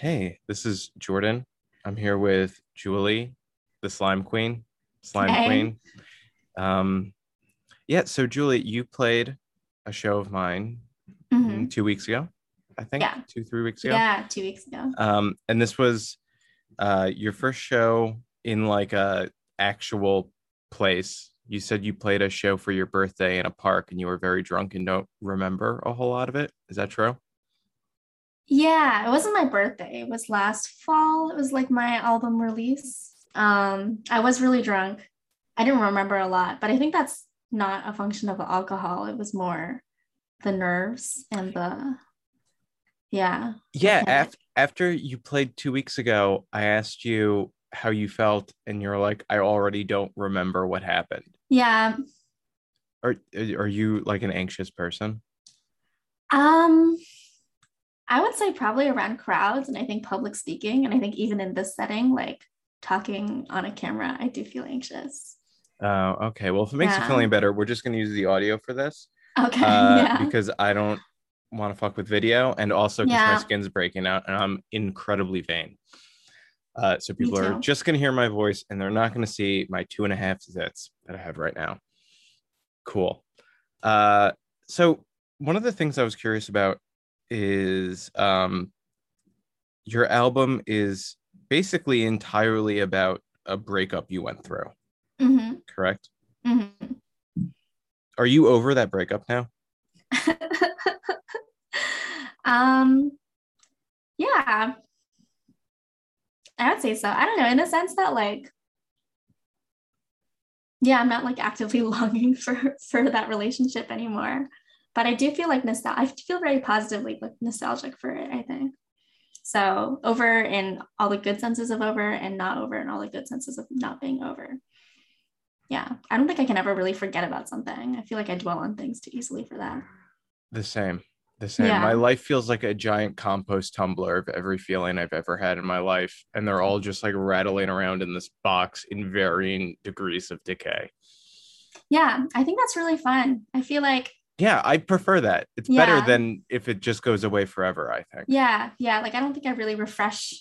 Hey, this is Jordan. I'm here with Julie, the slime queen. Slime Hey. queen. Um, yeah, so Julie, you played a show of mine Mhm. two weeks ago, I think. Yeah. Two, three weeks ago. Yeah, two weeks ago. Um, and this was uh your first show in like a actual place. You said you played a show for your birthday in a park and you were very drunk and don't remember a whole lot of it. Is that true? Yeah, it wasn't my birthday. It was last fall. It was like my album release. Um, I was really drunk. I didn't remember a lot, but I think that's not a function of the alcohol. It was more the nerves and the yeah. Yeah, af- after you played two weeks ago, I asked you how you felt, and you're like, I already don't remember what happened. Yeah. Are are you like an anxious person? Um, I would say probably around crowds and I think public speaking. And I think even in this setting, like talking on a camera, I do feel anxious. Oh, okay. Well, if it makes you Yeah. feel any better, we're just gonna use the audio for this, Okay. uh, yeah. because I don't want to fuck with video, and also because my skin's breaking out, and I'm incredibly vain. Uh, so people are just gonna hear my voice, and they're not gonna see my two and a half zits that I have right now. Cool. Uh, so one of the things I was curious about is um, your album is basically entirely about a breakup you went through, hmm correct? hmm Are you over that breakup now? um, yeah, I would say so. I don't know, in the sense that like, yeah, I'm not like actively longing for for that relationship anymore, but I do feel like nostalgia. I feel very positively like nostalgic for it. I think so. Over in all the good senses of over, and not over in all the good senses of not being over. Yeah, I don't think I can ever really forget about something. I feel like I dwell on things too easily for that. The same. The same. Yeah. My life feels like a giant compost tumbler of every feeling I've ever had in my life. And they're all just like rattling around in this box in varying degrees of decay. Yeah, I think that's really fun. I feel like, Yeah, I prefer that. It's Yeah. better than if it just goes away forever, I think. yeah, yeah, like I don't think I really refresh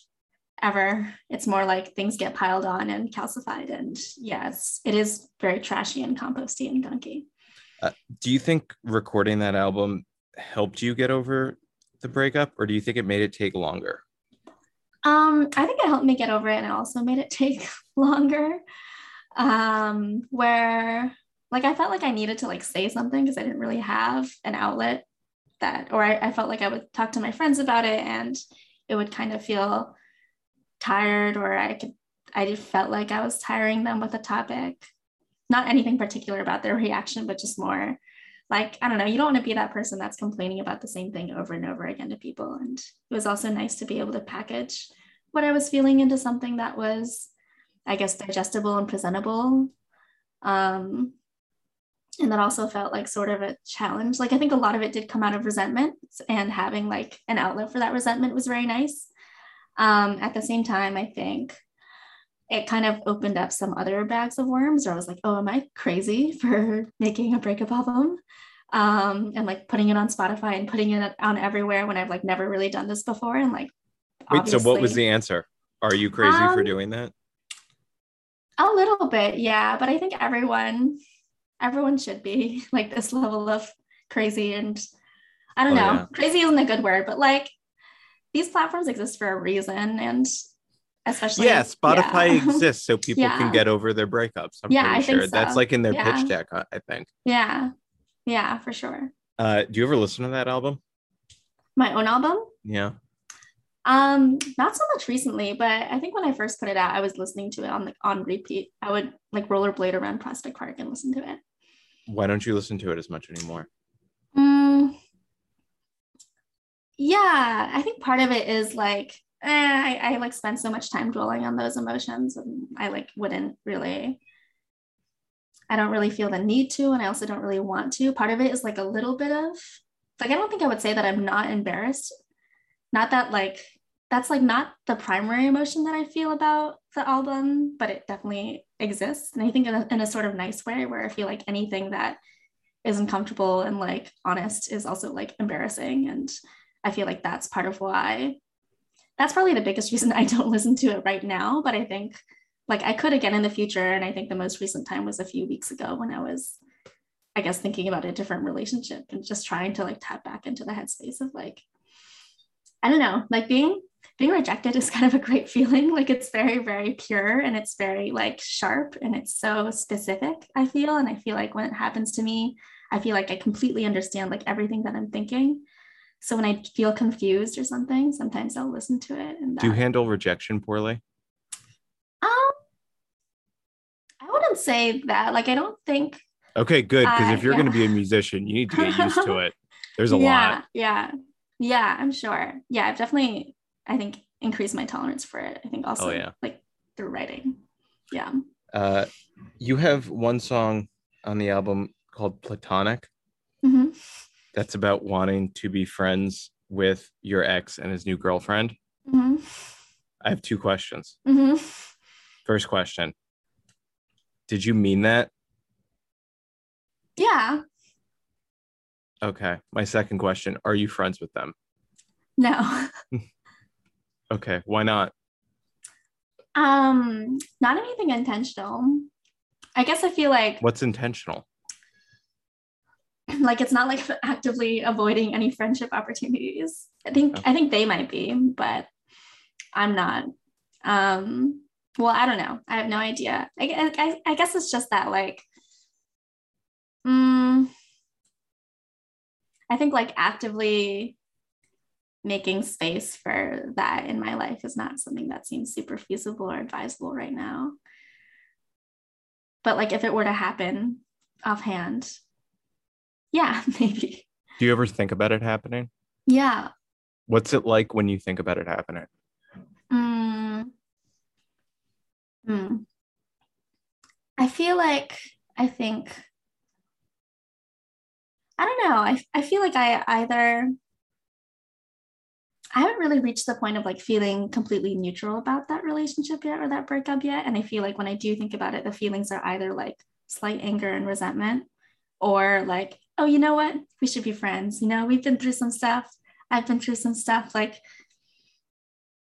ever. It's more like things get piled on and calcified. And yes, it is very trashy and composty and gunky. Do you think recording that album helped you get over the breakup or do you think it made it take longer? Um, I think it helped me get over it and it also made it take longer. Um, where like I felt like I needed to like say something because I didn't really have an outlet that, or I, I felt like I would talk to my friends about it and it would kind of feel tired or I could I just felt like I was tiring them with a topic. Not anything particular about their reaction, but just more like, I don't know, you don't want to be that person that's complaining about the same thing over and over again to people. And it was also nice to be able to package what I was feeling into something that was, I guess, digestible and presentable. Um, and that also felt like sort of a challenge. Like, I think a lot of it did come out of resentment, and having like an outlet for that resentment was very nice. Um, at the same time, I think it kind of opened up some other bags of worms where I was like, oh, am I crazy for making a breakup album? Um, and like putting it on Spotify and putting it on everywhere when I've like never really done this before. And like, Wait, so what was the answer? Are you crazy for Um, doing that? A little bit, yeah. But I think everyone, everyone should be like this level of crazy. And I don't Oh, know, yeah. crazy isn't a good word, but like these platforms exist for a reason. And especially, Yeah, Spotify yeah. exists so people can get over their breakups. I'm Yeah, pretty I think sure. That's like in their Yeah. pitch deck, I I think. yeah, yeah, for sure. Uh, do you ever listen to that album? My own album, Yeah. um, not so much recently, but I think when I first put it out, I was listening to it on like on repeat. I would like rollerblade around Prospect Park and listen to it. Why don't you listen to it as much anymore? Mm, yeah, I think part of it is like eh, I, I like spend so much time dwelling on those emotions, and I like wouldn't really. I don't really feel the need to, and I also don't really want to. Part of it is like a little bit of like I don't think I would say that I'm not embarrassed. Not that like that's like not the primary emotion that I feel about the album, but it definitely exists. And I think in a, in a sort of nice way where I feel like anything that isn't comfortable and like honest is also like embarrassing. And I feel like that's part of why that's probably the biggest reason I don't listen to it right now. But I think like I could again in the future. And I think the most recent time was a few weeks ago when I was, I guess, thinking about a different relationship and just trying to like tap back into the headspace of like, I don't know, like being being rejected is kind of a great feeling. Like it's very, very pure and it's very like sharp and it's so specific, I feel. And I feel like when it happens to me, I feel like I completely understand like everything that I'm thinking. So when I feel confused or something, sometimes I'll listen to it. And that, Do you handle rejection poorly? Um, I wouldn't say that. Like I don't think. Okay, good. Because if you're yeah. going to be a musician, you need to get used to it. There's a yeah, lot. Yeah, yeah, I'm sure. Yeah, I've definitely, I think, increase my tolerance for it. I think also Oh, yeah. like through writing. Yeah. Uh, you have one song on the album called Platonic hmm that's about wanting to be friends with your ex and his new girlfriend. hmm I have two questions. hmm First question Did you mean that? Yeah. Okay. My second question Are you friends with them? No. Okay. Why not? Um, not anything intentional. I guess I feel like What's intentional? like it's not like actively avoiding any friendship opportunities. I think I think they might be, but I'm not. Um, well, I don't know. I have no idea. I, I, I guess it's just that like, mm, I think like actively making space for that in my life is not something that seems super feasible or advisable right now. But like if it were to happen offhand, yeah, maybe. Do you ever think about it happening? Yeah. What's it like when you think about it happening? Mm. Mm. I feel like I think I don't know. I I feel like I either I haven't really reached the point of like feeling completely neutral about that relationship yet or that breakup yet. And I feel like when I do think about it, the feelings are either like slight anger and resentment or like, oh, you know what? We should be friends. You know, we've been through some stuff. I've been through some stuff. Like,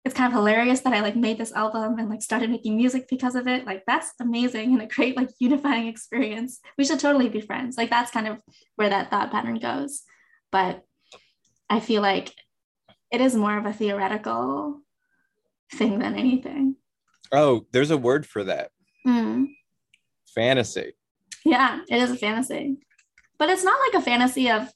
it's kind of hilarious that I like made this album and like started making music because of it. Like that's amazing and a great like unifying experience. We should totally be friends. Like that's kind of where that thought pattern goes. But I feel like it is more of a theoretical thing than anything. Oh, there's a word for that Mm. fantasy. Yeah, it is a fantasy. But it's not like a fantasy of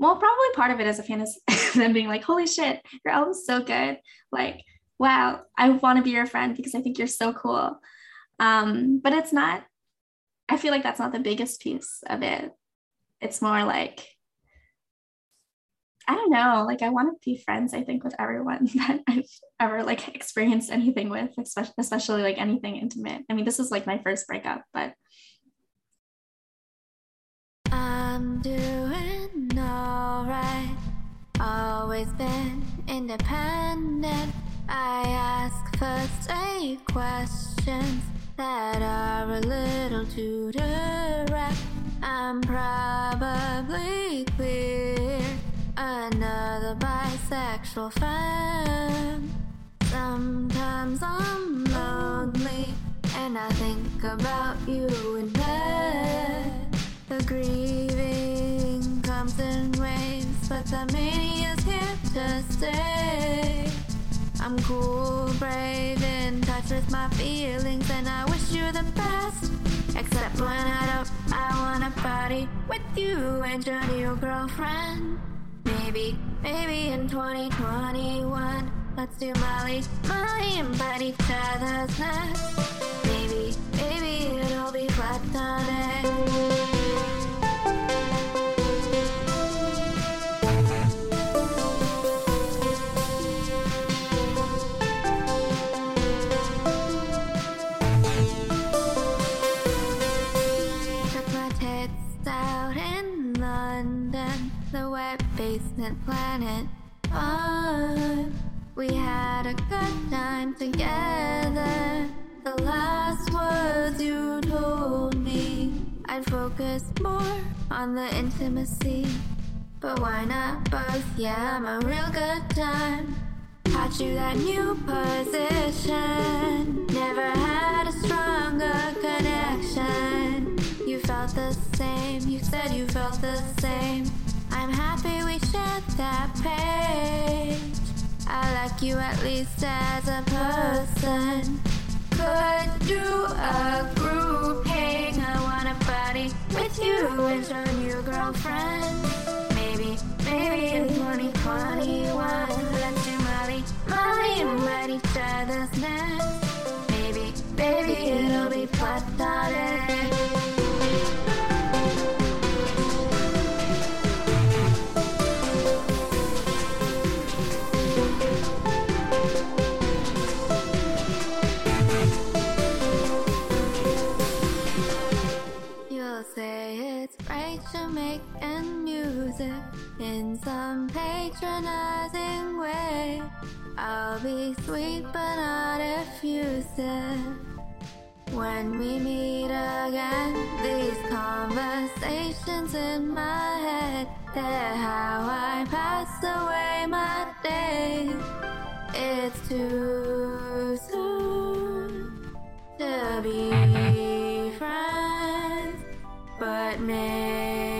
well, probably part of it is a fantasy them being like, holy shit, your album's so good. Like, wow, I want to be your friend because I think you're so cool. Um, but it's not, I feel like that's not the biggest piece of it. It's more like, I don't know, like I want to be friends, I think, with everyone that I've ever like experienced anything with, especially especially like anything intimate. I mean, this is like my first breakup, but I'm doing alright. Always been independent. I ask first aid questions that are a little too direct. I'm probably queer. Another bisexual friend. Sometimes I'm lonely and I think about you in bed. The grieving comes in waves, but the mania's here to stay. I'm cool, brave, in touch with my feelings, and I wish you the best. Except when I don't, I wanna party with you and your new girlfriend. Maybe, maybe in 2021, let's do Molly, Molly, and bite each other's necks. Maybe, maybe it'll be platonic. Took planet. We had a good time together. The last words you told me, I'd focus more on the intimacy. But why not both? Yeah, I'm a real good time. Taught you that new position. Never had a stronger connection. You felt the same, you said you felt the same. I'm happy we shared that page. I like you at least as a person. Could do a group hang. I wanna party with you and your new girlfriend. Maybe, maybe in 2021. Let's do Molly, Molly and each other's necks. Maybe, baby, it'll be platonic. Be sweet but not effusive. When we meet again, these conversations in my head, they're how I pass away my days. It's too soon to be friends, but maybe